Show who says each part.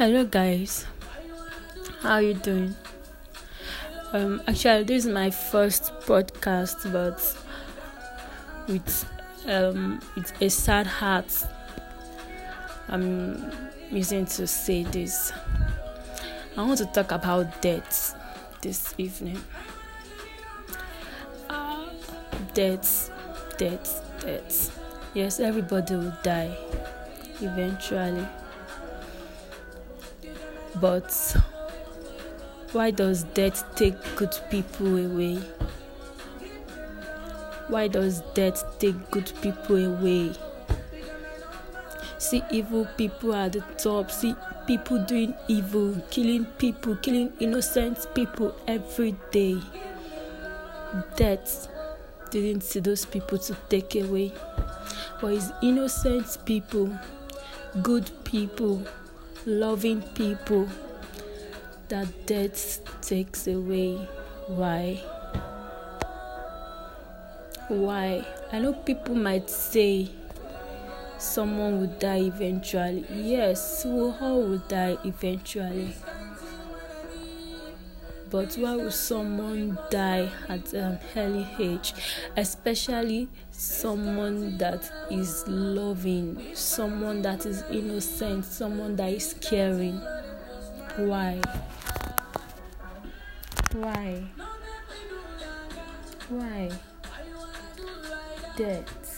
Speaker 1: Hello guys, how are you doing? Um, actually, this is my first podcast, but with um, with a sad heart, I'm using to say this. I want to talk about death this evening. Uh, death, death, death. Yes, everybody will die eventually. But why does death take good people away? Why does death take good people away? See evil people at the top, see people doing evil, killing people, killing innocent people every day. Death didn't see those people to take away. But it's innocent people, good people, loving people that death takes away. Why? Why? I know people might say someone will die eventually. Yes, we all will die eventually. But why would someone die at an early age? Especially someone that is loving, someone that is innocent, someone that is caring. Why? Why? Why? Death.